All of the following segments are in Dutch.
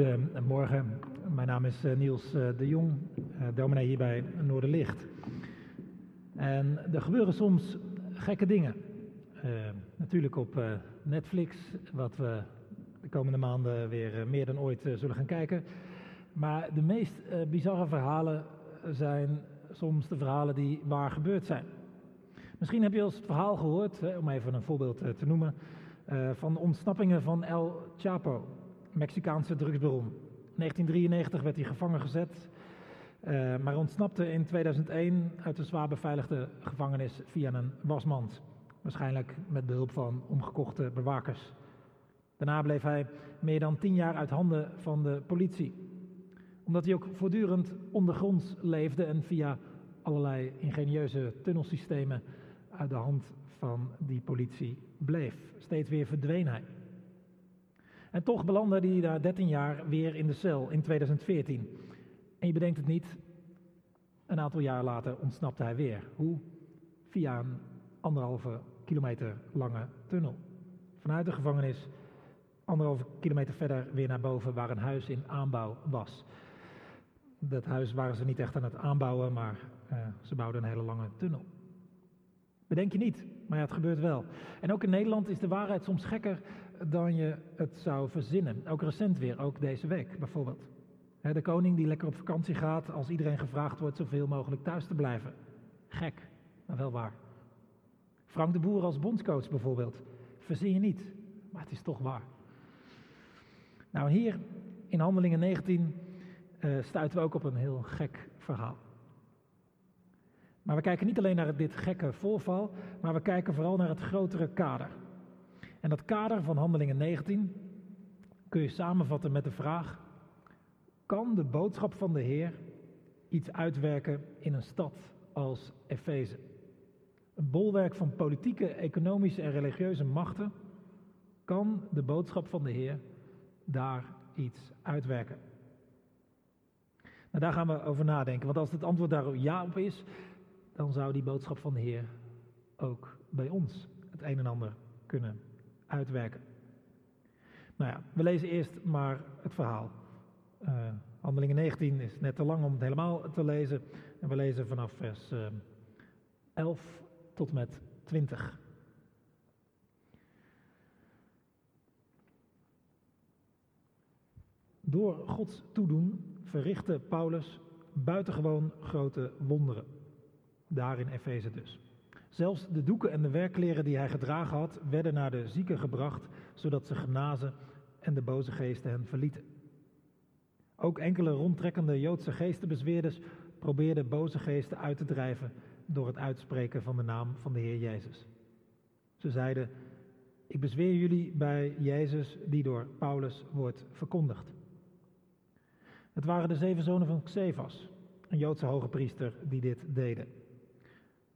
Goedemorgen, mijn naam is eh, Niels eh, de Jong, eh, dominee hier bij Noorderlicht. En er gebeuren soms gekke dingen. Natuurlijk op Netflix, wat we de komende maanden weer meer dan ooit zullen gaan kijken. Maar de meest bizarre verhalen zijn soms de verhalen die waar gebeurd zijn. Misschien heb je al het verhaal gehoord, om even een voorbeeld te noemen, van de ontsnappingen van El Chapo, Mexicaanse drugsbaron. 1993 werd hij gevangen gezet, eh, maar ontsnapte in 2001 uit de zwaar beveiligde gevangenis via een wasmand. Waarschijnlijk met behulp van omgekochte bewakers. Daarna bleef hij meer dan tien jaar uit handen van de politie. Omdat hij ook voortdurend ondergronds leefde en via allerlei ingenieuze tunnelsystemen uit de hand van die politie bleef. Steeds weer verdween hij. En toch belandde hij na 13 jaar weer in de cel in 2014. En je bedenkt het niet, een aantal jaar later ontsnapte hij weer. Hoe? Via een anderhalve kilometer lange tunnel. Vanuit de gevangenis, anderhalve kilometer verder weer naar boven, waar een huis in aanbouw was. Dat huis waren ze niet echt aan het aanbouwen, maar uh, ze bouwden een hele lange tunnel. Bedenk je niet, maar ja, het gebeurt wel. En ook in Nederland is de waarheid soms gekker dan je het zou verzinnen. Ook recent weer, ook deze week bijvoorbeeld. De koning die lekker op vakantie gaat als iedereen gevraagd wordt zoveel mogelijk thuis te blijven. Gek, maar wel waar. Frank de Boer als bondscoach bijvoorbeeld. Verzin je niet, maar het is toch waar. Nou, hier in Handelingen 19 uh, stuiten we ook op een heel gek verhaal. Maar we kijken niet alleen naar dit gekke voorval, maar we kijken vooral naar het grotere kader. En dat kader van Handelingen 19 kun je samenvatten met de vraag: kan de boodschap van de Heer iets uitwerken in een stad als Efeze? Een bolwerk van politieke, economische en religieuze machten. Kan de boodschap van de Heer daar iets uitwerken? Nou, daar gaan we over nadenken. Want als het antwoord daar ja op is, dan zou die boodschap van de Heer ook bij ons het een en ander kunnen uitwerken. Nou ja, we lezen eerst maar het verhaal. Uh, Handelingen 19 is net te lang om het helemaal te lezen. En we lezen vanaf vers uh, 11 tot met 20. Door Gods toedoen verrichtte Paulus buitengewoon grote wonderen. Daar in Efeze dus. Zelfs de doeken en de werkleren die hij gedragen had, werden naar de zieken gebracht, zodat ze genazen en de boze geesten hen verlieten. Ook enkele rondtrekkende Joodse geestenbezweerders probeerden boze geesten uit te drijven door het uitspreken van de naam van de Heer Jezus. Ze zeiden: Ik bezweer jullie bij Jezus die door Paulus wordt verkondigd. Het waren de zeven zonen van Xevas, een Joodse hoge priester, die dit deden.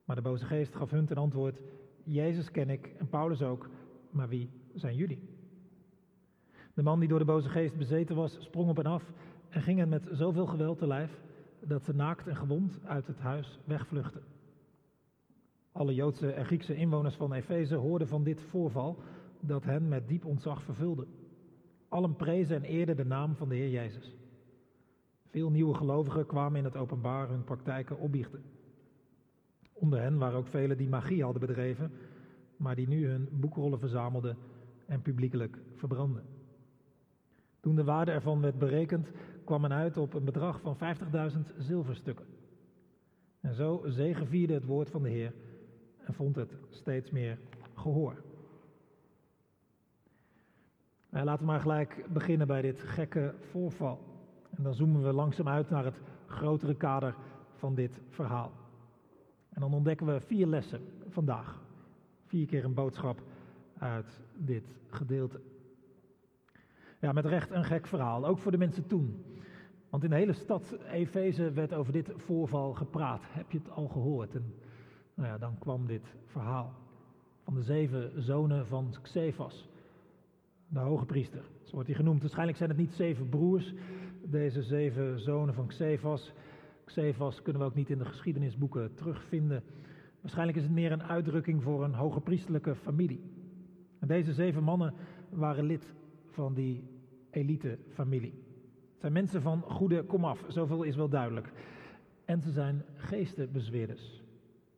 Maar de boze geest gaf hun ten antwoord: Jezus ken ik en Paulus ook, maar wie zijn jullie? De man die door de boze geest bezeten was, sprong op en af en ging hen met zoveel geweld te lijf dat ze naakt en gewond uit het huis wegvluchtten. Alle Joodse en Griekse inwoners van Efeze hoorden van dit voorval dat hen met diep ontzag vervulde. Allen prezen en eerden de naam van de Heer Jezus. Veel nieuwe gelovigen kwamen in het openbaar hun praktijken opbiechten. Onder hen waren ook velen die magie hadden bedreven, maar die nu hun boekrollen verzamelden en publiekelijk verbrandden. Toen de waarde ervan werd berekend, kwam men uit op een bedrag van 50.000 zilverstukken. En zo zegevierde het woord van de Heer en vond het steeds meer gehoor. Nou, laten we maar gelijk beginnen bij dit gekke voorval. En dan zoomen we langzaam uit naar het grotere kader van dit verhaal. En dan ontdekken we vier lessen vandaag. Vier keer een boodschap uit dit gedeelte. Ja, met recht een gek verhaal, ook voor de mensen toen. Want in de hele stad Efeze werd over dit voorval gepraat. Heb je het al gehoord? En nou ja, dan kwam dit verhaal van de zeven zonen van Xefas, de hoge priester. Zo wordt hij genoemd. Waarschijnlijk zijn het niet zeven broers, deze zeven zonen van Xefas. Xefas kunnen we ook niet in de geschiedenisboeken terugvinden. Waarschijnlijk is het meer een uitdrukking voor een hoge priesterlijke familie. En deze zeven mannen waren lid van die elite familie. zijn mensen van goede komaf, zoveel is wel duidelijk. En ze zijn geestenbezweerders,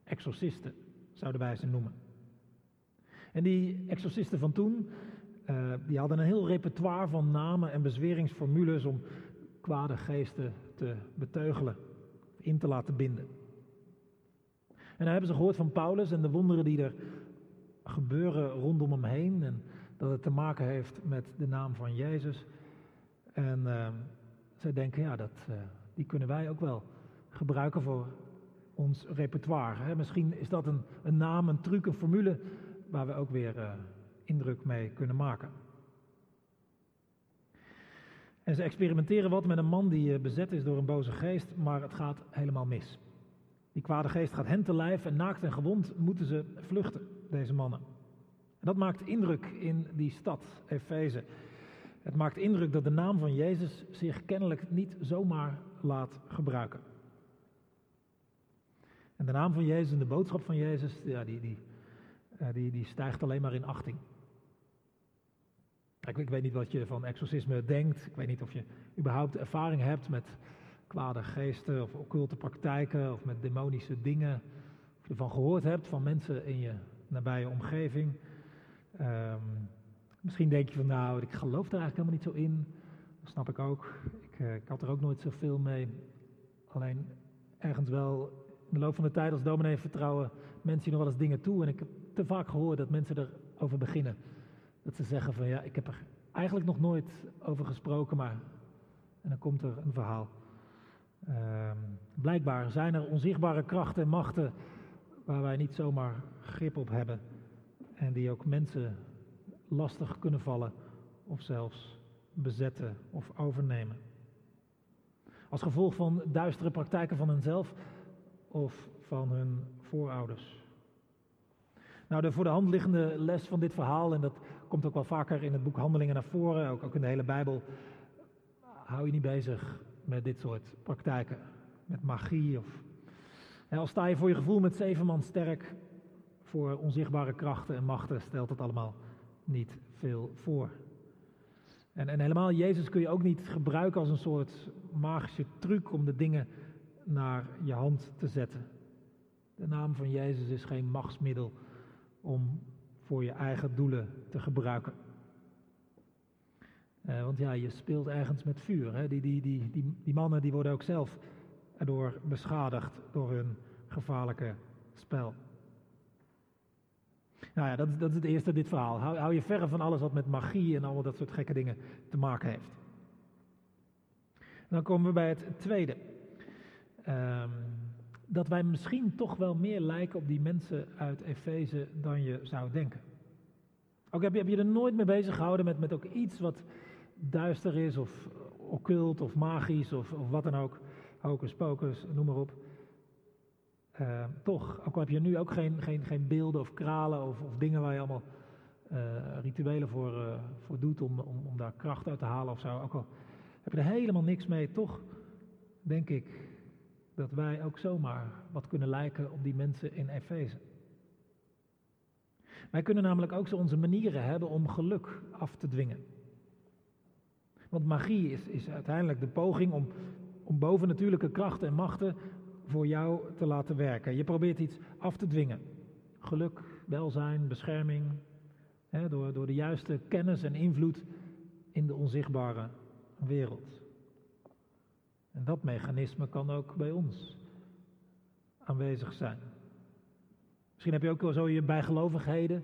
exorcisten zouden wij ze noemen. En die exorcisten van toen, uh, die hadden een heel repertoire van namen en bezweringsformules om kwade geesten te beteugelen, in te laten binden. En dan hebben ze gehoord van Paulus en de wonderen die er gebeuren rondom hem heen. En dat het te maken heeft met de naam van Jezus. En uh, zij denken, ja, dat, uh, die kunnen wij ook wel gebruiken voor ons repertoire. Hè? Misschien is dat een, een, naam, een truc, een formule waar we ook weer uh, indruk mee kunnen maken. En ze experimenteren wat met een man die bezet is door een boze geest, maar het gaat helemaal mis. Die kwade geest gaat hen te lijf en naakt en gewond moeten ze vluchten, deze mannen. En dat maakt indruk in die stad, Efeze. Het maakt indruk dat de naam van Jezus zich kennelijk niet zomaar laat gebruiken. En de naam van Jezus en de boodschap van Jezus, ja, die, die, eh, die, die stijgt alleen maar in achting. Ik, weet niet wat je van exorcisme denkt. Ik weet niet of je überhaupt ervaring hebt met kwade geesten of occulte praktijken of met demonische dingen. Of je ervan gehoord hebt van mensen in je nabije omgeving. Um, misschien denk je van nou, ik geloof er eigenlijk helemaal niet zo in. Dat snap ik ook. Ik, uh, ik had er ook nooit zoveel mee. Alleen ergens wel in de loop van de tijd als dominee vertrouwen mensen nog wel eens dingen toe. En ik heb te vaak gehoord dat mensen erover beginnen. Dat ze zeggen van ja, ik heb er eigenlijk nog nooit over gesproken, maar... En dan komt er een verhaal. Um, blijkbaar zijn er onzichtbare krachten en machten waar wij niet zomaar grip op hebben. En die ook mensen lastig kunnen vallen of zelfs bezetten of overnemen. Als gevolg van duistere praktijken van henzelf of van hun voorouders. Nou, de voor de hand liggende les van dit verhaal, en dat komt ook wel vaker in het boek Handelingen naar voren, ook, ook in de hele Bijbel, hou je niet bezig met dit soort praktijken, met magie. Of, al sta je voor je gevoel met zeven man sterk voor onzichtbare krachten en machten, stelt het allemaal niet veel voor. En, en helemaal Jezus kun je ook niet gebruiken als een soort magische truc om de dingen naar je hand te zetten. De naam van Jezus is geen machtsmiddel om voor je eigen doelen te gebruiken. Uh, want ja, je speelt ergens met vuur. Hè? Die, die, die, die, mannen die worden ook zelf erdoor beschadigd door hun gevaarlijke spel. Nou ja, dat dat is het eerste, dit verhaal. Hou, hou je verre van alles wat met magie en allemaal dat soort gekke dingen te maken heeft. dan komen we bij het tweede. Um, dat wij misschien toch wel meer lijken op die mensen uit Efeze dan je zou denken. Ook heb je, heb je er nooit mee bezig gehouden met, met ook iets wat duister is of occult of magisch of, of wat dan ook. Hocus pocus, noem maar op. Uh, toch, ook al heb je nu ook geen, geen, geen beelden of kralen of, of dingen waar je allemaal uh, rituelen voor, uh, voor doet om, om, om daar kracht uit te halen of zo. Ook al heb je er helemaal niks mee, toch denk ik dat wij ook zomaar wat kunnen lijken op die mensen in Efeze. Wij kunnen namelijk ook zo onze manieren hebben om geluk af te dwingen. Want magie is, is uiteindelijk de poging om, om bovennatuurlijke krachten en machten voor jou te laten werken. Je probeert iets af te dwingen. Geluk, welzijn, bescherming. Hè, door, door de juiste kennis en invloed in de onzichtbare wereld. En dat mechanisme kan ook bij ons aanwezig zijn. Misschien heb je ook wel zo je bijgelovigheden.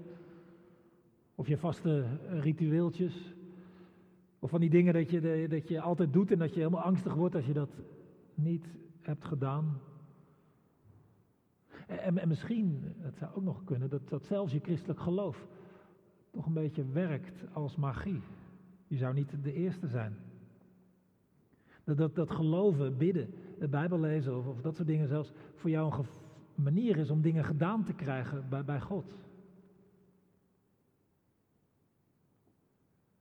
Of je vaste ritueeltjes. Of van die dingen dat je, dat je altijd doet en dat je helemaal angstig wordt als je dat niet hebt gedaan. En, en misschien, het zou ook nog kunnen, dat, dat zelfs je christelijk geloof toch een beetje werkt als magie. Je zou niet de eerste zijn. Dat, dat, dat geloven, bidden, de Bijbel lezen of, dat soort dingen zelfs voor jou een manier is om dingen gedaan te krijgen bij, bij God.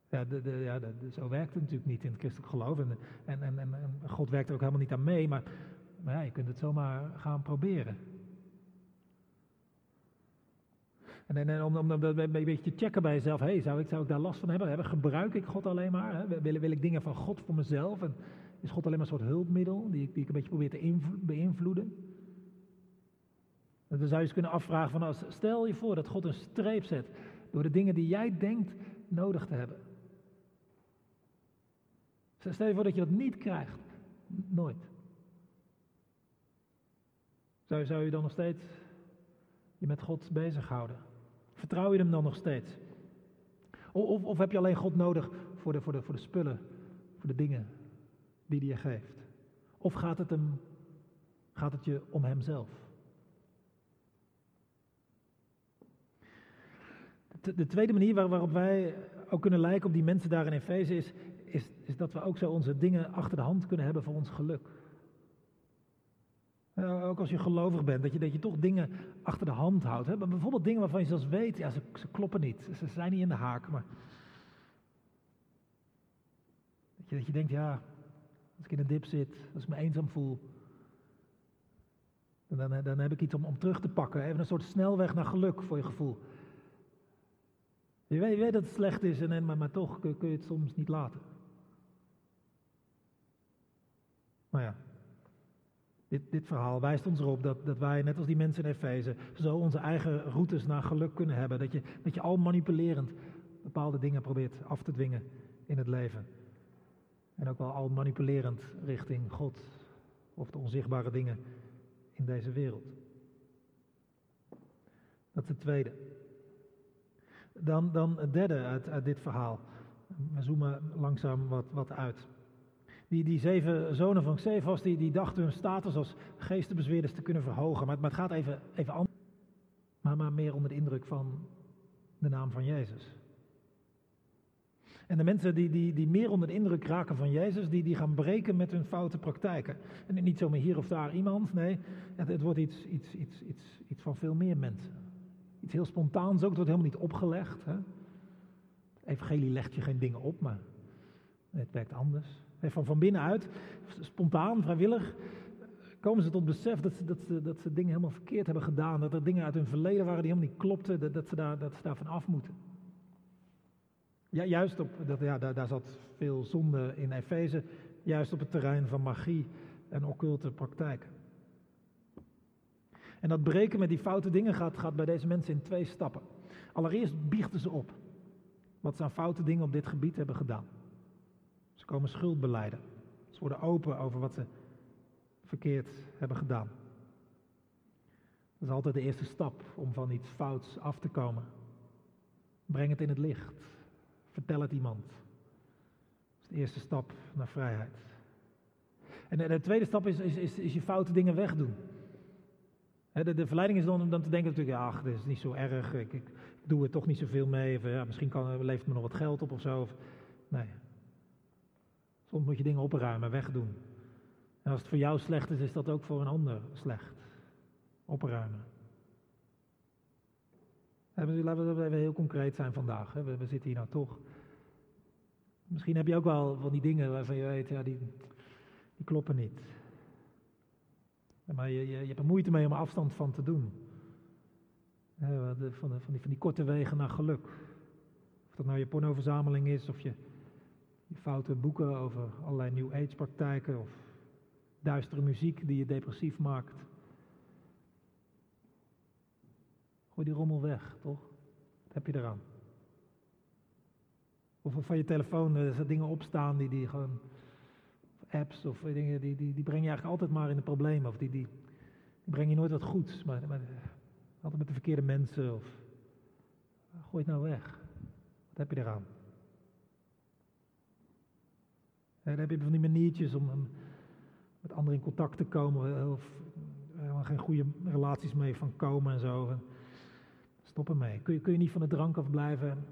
Ja, de, de, ja zo werkt het natuurlijk niet in het christelijk geloof. En, en, en, en God werkt er ook helemaal niet aan mee, maar, maar ja, je kunt het zomaar gaan proberen. En, en om, om een beetje te checken bij jezelf, hey, zou, ik, zou ik daar last van hebben? Gebruik ik God alleen maar? Wil, wil ik dingen van God voor mezelf? En is God alleen maar een soort hulpmiddel die ik, die ik een beetje probeer te beïnvloeden? En dan zou je eens kunnen afvragen van, als, stel je voor dat God een streep zet door de dingen die jij denkt nodig te hebben. Stel je voor dat je dat niet krijgt. Nooit. Zou, zou je dan nog steeds je met God bezighouden? Vertrouw je hem dan nog steeds? Of, of heb je alleen God nodig voor de, voor, de, voor de spullen, voor de dingen die je geeft? Of gaat het, hem, gaat het je om hemzelf? De, tweede manier waarop wij ook kunnen lijken op die mensen daar in Efeze is, is, is dat we ook zo onze dingen achter de hand kunnen hebben voor ons geluk. ook als je gelovig bent, dat je, dat je toch dingen achter de hand houdt. Hè? Bijvoorbeeld dingen waarvan je zelfs weet, ja, ze, ze kloppen niet, ze zijn niet in de haak. Maar dat je, dat je denkt, ja, als ik in een dip zit, als ik me eenzaam voel, dan, dan heb ik iets om, om terug te pakken. Even een soort snelweg naar geluk voor je gevoel. Je weet, je weet dat het slecht is, en, maar, maar toch kun, kun je het soms niet laten. Maar ja, dit, dit verhaal wijst ons erop dat, dat wij, net als die mensen in Efeze, zo onze eigen routes naar geluk kunnen hebben. Dat je, dat je al manipulerend bepaalde dingen probeert af te dwingen in het leven. En ook wel al manipulerend richting God of de onzichtbare dingen in deze wereld. Dat is het tweede. Dan, dan het derde uit, uit dit verhaal. We zoomen langzaam wat, wat uit. Die, die zeven zonen van Xephas, die, die dachten hun status als geestenbezweerders te kunnen verhogen. Maar, maar het gaat even, even anders. Maar, maar meer onder de indruk van de naam van Jezus. En de mensen die, die, die meer onder de indruk raken van Jezus, die, die gaan breken met hun foute praktijken. En niet zomaar hier of daar iemand, nee, het, het wordt iets, iets, iets, iets, iets van veel meer mensen. Iets heel spontaans ook, het wordt helemaal niet opgelegd. Hè? Evangelie legt je geen dingen op, maar het werkt anders. Van, van binnenuit, spontaan, vrijwillig, komen ze tot besef dat ze, dat, ze, dat ze dingen helemaal verkeerd hebben gedaan. Dat er dingen uit hun verleden waren die helemaal niet klopten, dat, ze, daar, dat ze daar van af moeten. Ja, juist op, dat, ja, daar, daar zat veel zonde in Efeze, juist op het terrein van magie en occulte praktijken. En dat breken met die foute dingen gaat, gaat bij deze mensen in twee stappen. Allereerst biechten ze op wat ze aan foute dingen op dit gebied hebben gedaan. Ze komen schuld beleiden. Ze worden open over wat ze verkeerd hebben gedaan. Dat is altijd de eerste stap om van iets fouts af te komen. Breng het in het licht. Vertel het iemand. Dat is de eerste stap naar vrijheid. En de, tweede stap is, is, is, is je foute dingen wegdoen. De, verleiding is dan om dan te denken natuurlijk, ach, dit is niet zo erg, ik, ik, doe er toch niet zoveel mee, of, ja, misschien kan, levert me nog wat geld op of zo. Nee. Soms moet je dingen opruimen, wegdoen. En als het voor jou slecht is, is dat ook voor een ander slecht. Opruimen. Laten we even heel concreet zijn vandaag. We, zitten hier nou toch. Misschien heb je ook wel van die dingen waarvan je weet, ja, die, die kloppen niet. Maar je, je, je hebt er moeite mee om afstand van te doen. van, van, die, van die korte wegen naar geluk. Of dat nou je pornoverzameling is, of je, je foute boeken over allerlei New Age praktijken, of duistere muziek die je depressief maakt. Die rommel weg, toch? Wat heb je eraan? Of van je telefoon er eh, dingen opstaan die, die gewoon apps of dingen, die, die, die breng je eigenlijk altijd maar in de problemen. Of die, die, breng je nooit wat goeds. Maar, maar altijd met de verkeerde mensen. Of, gooi het nou weg. Wat heb je eraan? En dan heb je van die maniertjes om, met anderen in contact te komen. Of er geen goede relaties mee van komen en zo. Stop ermee. Kun je, kun je niet van de drank afblijven?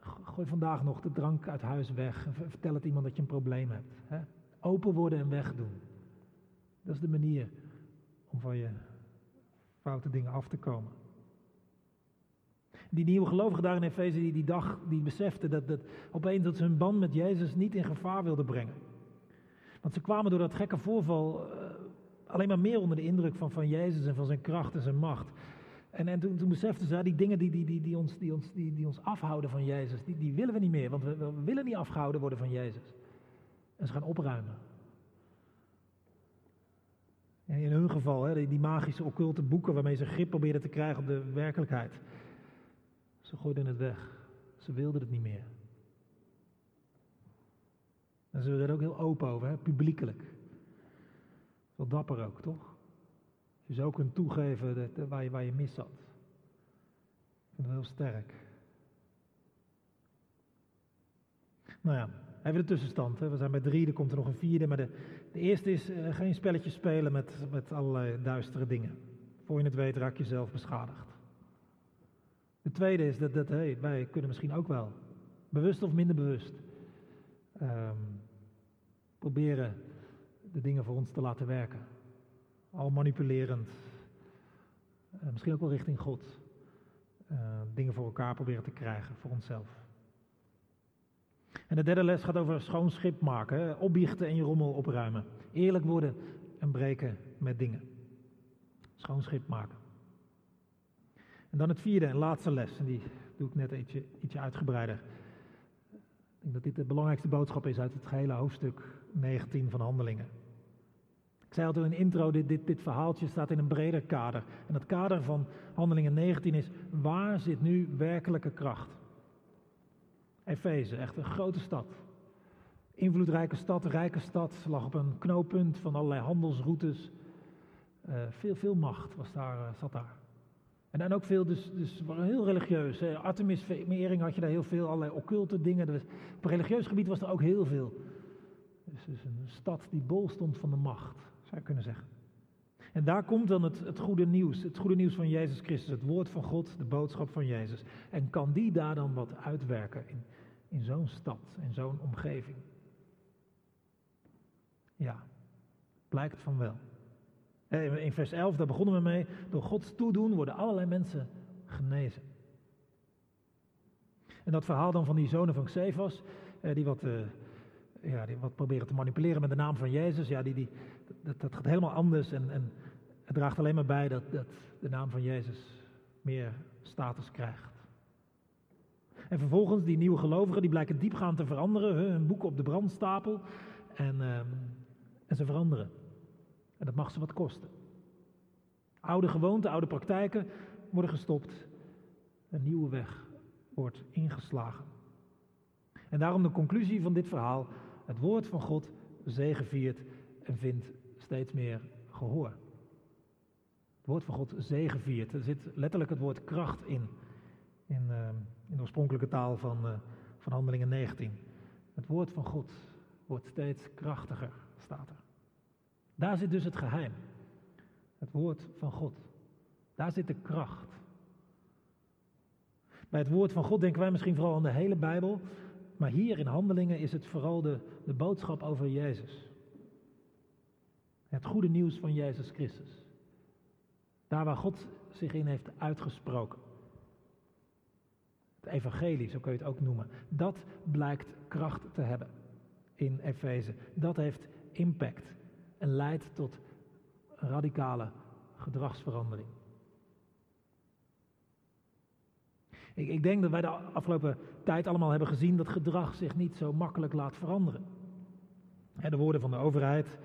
Gooi vandaag nog de drank uit huis weg. Vertel het iemand dat je een probleem hebt. Hè? Open worden en wegdoen. Dat is de manier om van je foute dingen af te komen. Die nieuwe gelovigen daar in Efeze, die, die dag, die beseften dat, dat opeens dat ze hun band met Jezus niet in gevaar wilden brengen. Want ze kwamen door dat gekke voorval uh, alleen maar meer onder de indruk van, van Jezus en van zijn kracht en zijn macht. En, en toen, toen beseften ze, die dingen die, die, die, die, ons, die, ons, die, die ons afhouden van Jezus, die, die willen we niet meer. Want we, willen niet afgehouden worden van Jezus. En ze gaan opruimen. En in hun geval, hè, die magische occulte boeken waarmee ze grip probeerden te krijgen op de werkelijkheid. Ze gooiden het weg. Ze wilden het niet meer. En ze werden er ook heel open over, hè, publiekelijk. Wel dapper ook, toch? Je zou kunt toegeven dat, waar, je, waar je mis zat. Ik vind heel sterk. Nou ja, even de tussenstand. Hè. We zijn bij drie, er komt er nog een vierde. Maar de, de eerste is uh, geen spelletje spelen met, met allerlei duistere dingen. Voor je het weet raak je zelf beschadigd. De tweede is dat, dat hey, wij kunnen misschien ook wel, bewust of minder bewust, um, proberen de dingen voor ons te laten werken. Al manipulerend, uh, misschien ook wel richting God. Uh, dingen voor elkaar proberen te krijgen voor onszelf. En de derde les gaat over schoon schip maken, opbiechten en je rommel opruimen. Eerlijk worden en breken met dingen. Schoon schip maken. En dan het vierde en laatste les, en die doe ik net ietsje, ietsje uitgebreider. Ik denk dat dit de belangrijkste boodschap is uit het gehele hoofdstuk 19 van Handelingen. Ik zei al in de intro, dit, dit, verhaaltje staat in een breder kader. En dat kader van Handelingen 19 is, waar zit nu werkelijke kracht? Efeze, echt een grote stad. Invloedrijke stad, rijke stad, lag op een knooppunt van allerlei handelsroutes. Uh, veel, veel macht was daar, uh, zat daar. En dan ook veel, dus, dus heel religieus. Hè. Artemis-verering had je daar heel veel, allerlei occulte dingen. Dus op religieus gebied was er ook heel veel. Dus, dus een stad die bol stond van de macht, kunnen zeggen. En daar komt dan het, het goede nieuws, het goede nieuws van Jezus Christus, het woord van God, de boodschap van Jezus. En kan die daar dan wat uitwerken in, in zo'n stad, in zo'n omgeving? Ja, blijkt van wel. In vers 11, daar begonnen we mee. Door Gods toedoen worden allerlei mensen genezen. En dat verhaal dan van die zonen van Xefas, die wat, ja, die wat proberen te manipuleren met de naam van Jezus, ja, die, die, dat, dat gaat helemaal anders. En, en het draagt alleen maar bij dat, dat de naam van Jezus meer status krijgt. En vervolgens, die nieuwe gelovigen, die blijken diepgaand te veranderen. Hun boeken op de brandstapel. En, um, en ze veranderen. En dat mag ze wat kosten. Oude gewoonten, oude praktijken worden gestopt. Een nieuwe weg wordt ingeslagen. En daarom de conclusie van dit verhaal. Het woord van God zegeviert en vindt steeds meer gehoor. Het woord van God zegeviert. Er zit letterlijk het woord kracht in. In, uh, in de oorspronkelijke taal van, uh, van Handelingen 19. Het woord van God wordt steeds krachtiger, staat er. Daar zit dus het geheim. Het woord van God. Daar zit de kracht. Bij het woord van God denken wij misschien vooral aan de hele Bijbel. Maar hier in Handelingen is het vooral de, de boodschap over Jezus. Het goede nieuws van Jezus Christus. Daar waar God zich in heeft uitgesproken. Het evangelie, zo kun je het ook noemen. Dat blijkt kracht te hebben in Efeze. Dat heeft impact en leidt tot radicale gedragsverandering. Ik, ik, denk dat wij de afgelopen tijd allemaal hebben gezien dat gedrag zich niet zo makkelijk laat veranderen. de woorden van de overheid,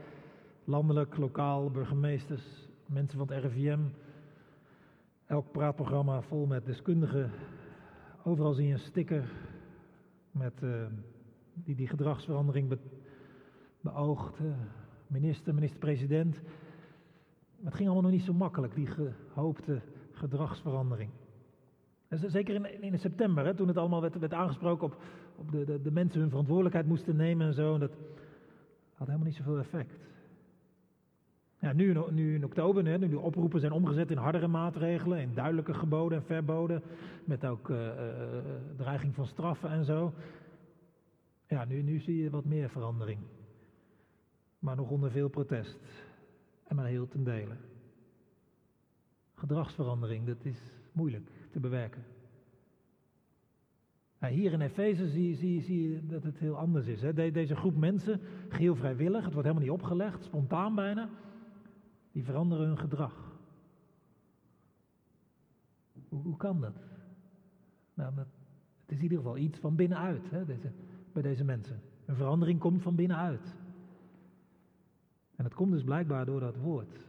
landelijk, lokaal, burgemeesters, mensen van het RIVM, elk praatprogramma vol met deskundigen. Overal zie je een sticker met, uh, die die gedragsverandering be beoogt. Uh, minister, minister-president. Het ging allemaal nog niet zo makkelijk, die gehoopte gedragsverandering. zeker in, in september, hè, toen het allemaal werd, werd aangesproken op, op de, de, de, mensen hun verantwoordelijkheid moesten nemen en zo. En dat had helemaal niet zoveel effect. Ja, nu, nu in oktober, hè, nu de oproepen zijn omgezet in hardere maatregelen, in duidelijke geboden en verboden, met ook uh, uh, dreiging van straffen en zo. Ja, nu, nu zie je wat meer verandering maar nog onder veel protest en maar heel ten dele. Gedragsverandering, dat is moeilijk te bewerken. hier in Efeze zie, zie, zie je dat het heel anders is. Hè. deze groep mensen, geheel vrijwillig, het wordt helemaal niet opgelegd, spontaan bijna, die veranderen hun gedrag. Hoe, kan dat? Nou, dat, het is in ieder geval iets van binnenuit hè, bij deze mensen. Een verandering komt van binnenuit. En het komt dus blijkbaar door dat woord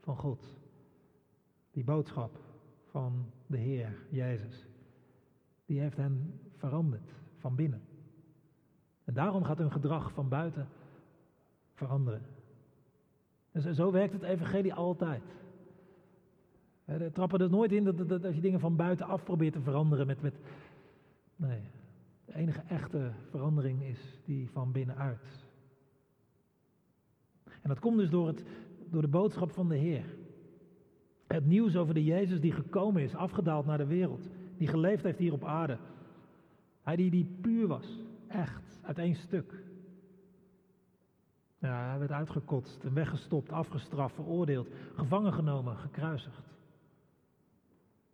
van God. Die boodschap van de Heer Jezus. Die heeft hen veranderd van binnen. En daarom gaat hun gedrag van buiten veranderen. En zo werkt het evangelie altijd. Er trappen er nooit in dat, dat, als je dingen van buitenaf probeert te veranderen met, met... Nee, de enige echte verandering is die van binnenuit. En dat komt dus door, het, door de boodschap van de Heer. Het nieuws over de Jezus die gekomen is, afgedaald naar de wereld. Die geleefd heeft hier op aarde. Hij die, die puur was, echt, uit één stuk. Ja, hij werd uitgekotst weggestopt, afgestraft, veroordeeld, gevangen genomen, gekruisigd.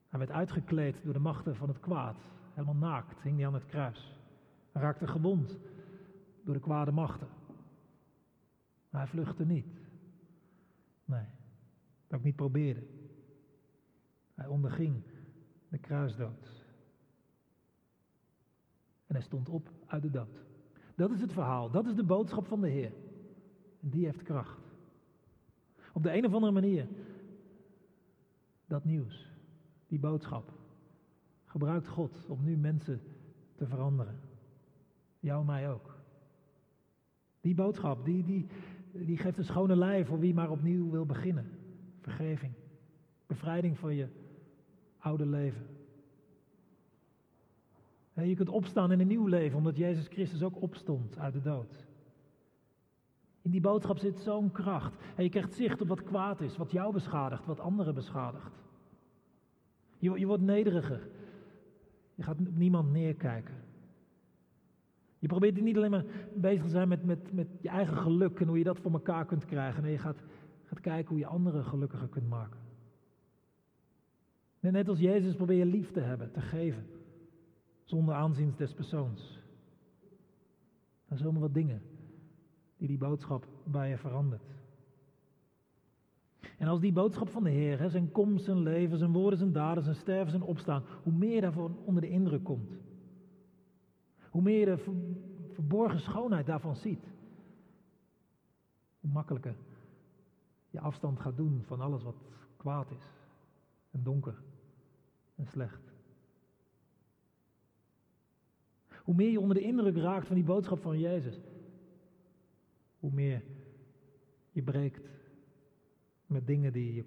Hij werd uitgekleed door de machten van het kwaad. Helemaal naakt hing hij aan het kruis. Hij raakte gewond door de kwade machten. Maar hij vluchtte niet. Nee, dat ook niet probeerde. Hij onderging de kruisdood. En hij stond op uit de dood. Dat is het verhaal, dat is de boodschap van de Heer. En die heeft kracht. Op de een of andere manier, dat nieuws, die boodschap, gebruikt God om nu mensen te veranderen. Jou mij ook. Die boodschap, die, die, die geeft een schone lei voor wie maar opnieuw wil beginnen. Vergeving, bevrijding van je oude leven. je kunt opstaan in een nieuw leven, omdat Jezus Christus ook opstond uit de dood. In die boodschap zit zo'n kracht. En je krijgt zicht op wat kwaad is, wat jou beschadigt, wat anderen beschadigt. Je, je wordt nederiger. Je gaat op niemand neerkijken. Je probeert niet alleen maar bezig te zijn met, met, met je eigen geluk en hoe je dat voor elkaar kunt krijgen. Nee, je gaat, gaat kijken hoe je anderen gelukkiger kunt maken. net als Jezus probeer je lief te hebben, te geven. Zonder aanzien des persoons. Dat zijn zomaar wat dingen die die boodschap bij je verandert. En als die boodschap van de Heer, zijn komst, zijn leven, zijn woorden, zijn daden, zijn sterven, zijn opstaan, hoe meer je daarvan onder de indruk komt, hoe meer je de verborgen schoonheid daarvan ziet, hoe makkelijker je afstand gaat doen van alles wat kwaad is en donker en slecht. Hoe meer je onder de indruk raakt van die boodschap van Jezus, hoe meer je breekt met dingen die je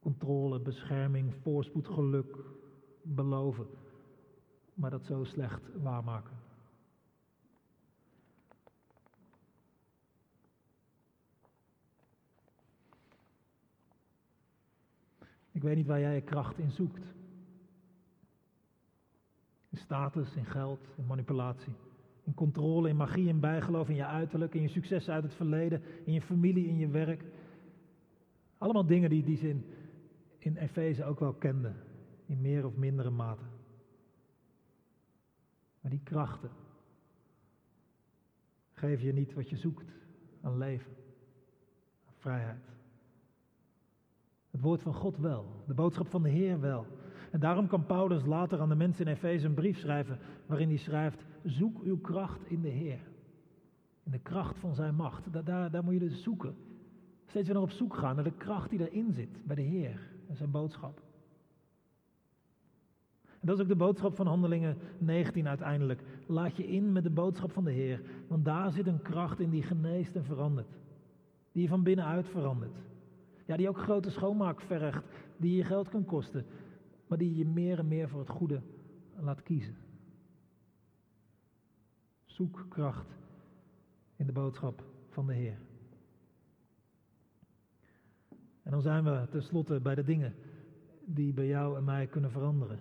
controle, bescherming, voorspoed, geluk beloven, maar dat zo slecht waarmaken. Ik weet niet waar jij je kracht in zoekt. In status, in geld, in manipulatie. In controle, in magie, in bijgeloof, in je uiterlijk, in je successen uit het verleden, in je familie, in je werk. Allemaal dingen die, die ze in, in Efeze ook wel kenden, in meer of mindere mate. Maar die krachten geven je niet wat je zoekt aan leven, aan vrijheid. Het woord van God wel, de boodschap van de Heer wel. En daarom kan Paulus later aan de mensen in Efeze een brief schrijven waarin hij schrijft, zoek uw kracht in de Heer. In de kracht van zijn macht. Daar, daar, moet je dus zoeken. Steeds weer naar op zoek gaan naar de kracht die erin zit bij de Heer en zijn boodschap. En dat is ook de boodschap van Handelingen 19 uiteindelijk. Laat je in met de boodschap van de Heer, want daar zit een kracht in die geneest en verandert. Die je van binnenuit verandert. Ja, die ook grote schoonmaak vergt, die je geld kan kosten, maar die je meer en meer voor het goede laat kiezen. Zoek kracht in de boodschap van de Heer. En dan zijn we tenslotte bij de dingen die bij jou en mij kunnen veranderen.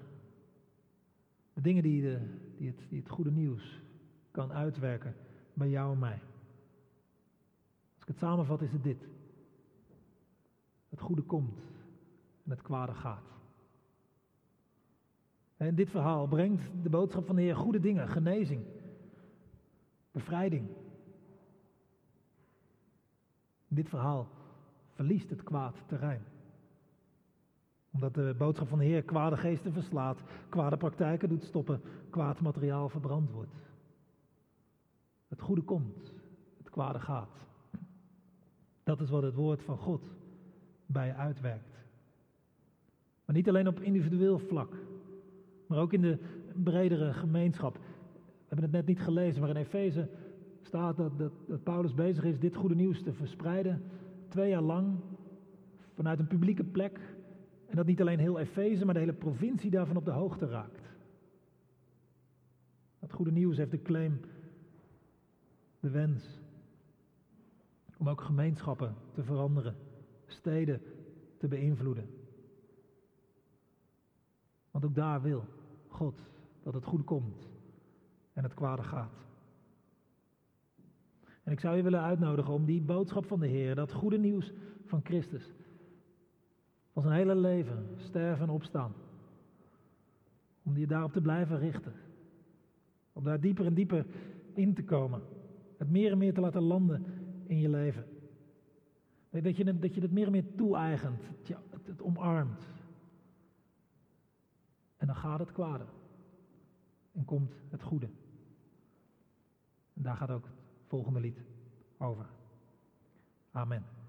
De dingen die, de, die, het, die het goede nieuws kan uitwerken bij jou en mij. Als ik het samenvat is het dit. Het goede komt en het kwade gaat. En dit verhaal brengt de boodschap van de Heer goede dingen, genezing, bevrijding. Dit verhaal verliest het kwaad terrein. Omdat de boodschap van de Heer kwade geesten verslaat, kwade praktijken doet stoppen, kwaad materiaal verbrand wordt. Het goede komt, het kwade gaat. Dat is wat het woord van God bij je uitwerkt. Maar niet alleen op individueel vlak, maar ook in de bredere gemeenschap. Hebben het net niet gelezen, maar in Efeze staat dat, dat, Paulus bezig is dit goede nieuws te verspreiden. Twee jaar lang vanuit een publieke plek. En dat niet alleen heel Efeze, maar de hele provincie daarvan op de hoogte raakt. Dat goede nieuws heeft de claim, de wens, om ook gemeenschappen te veranderen, steden te beïnvloeden. Want ook daar wil God dat het goede komt en het kwade gaat. En ik zou je willen uitnodigen om die boodschap van de Heer, dat goede nieuws van Christus, van zijn hele leven, sterven en opstaan, om die daarop te blijven richten. Om daar dieper en dieper in te komen. Het meer en meer te laten landen in je leven. Dat je, het, dat je het meer en meer toe-eigent, het, het omarmt. En dan gaat het kwade. En komt het goede. En daar gaat ook het volgende lied over. Amen.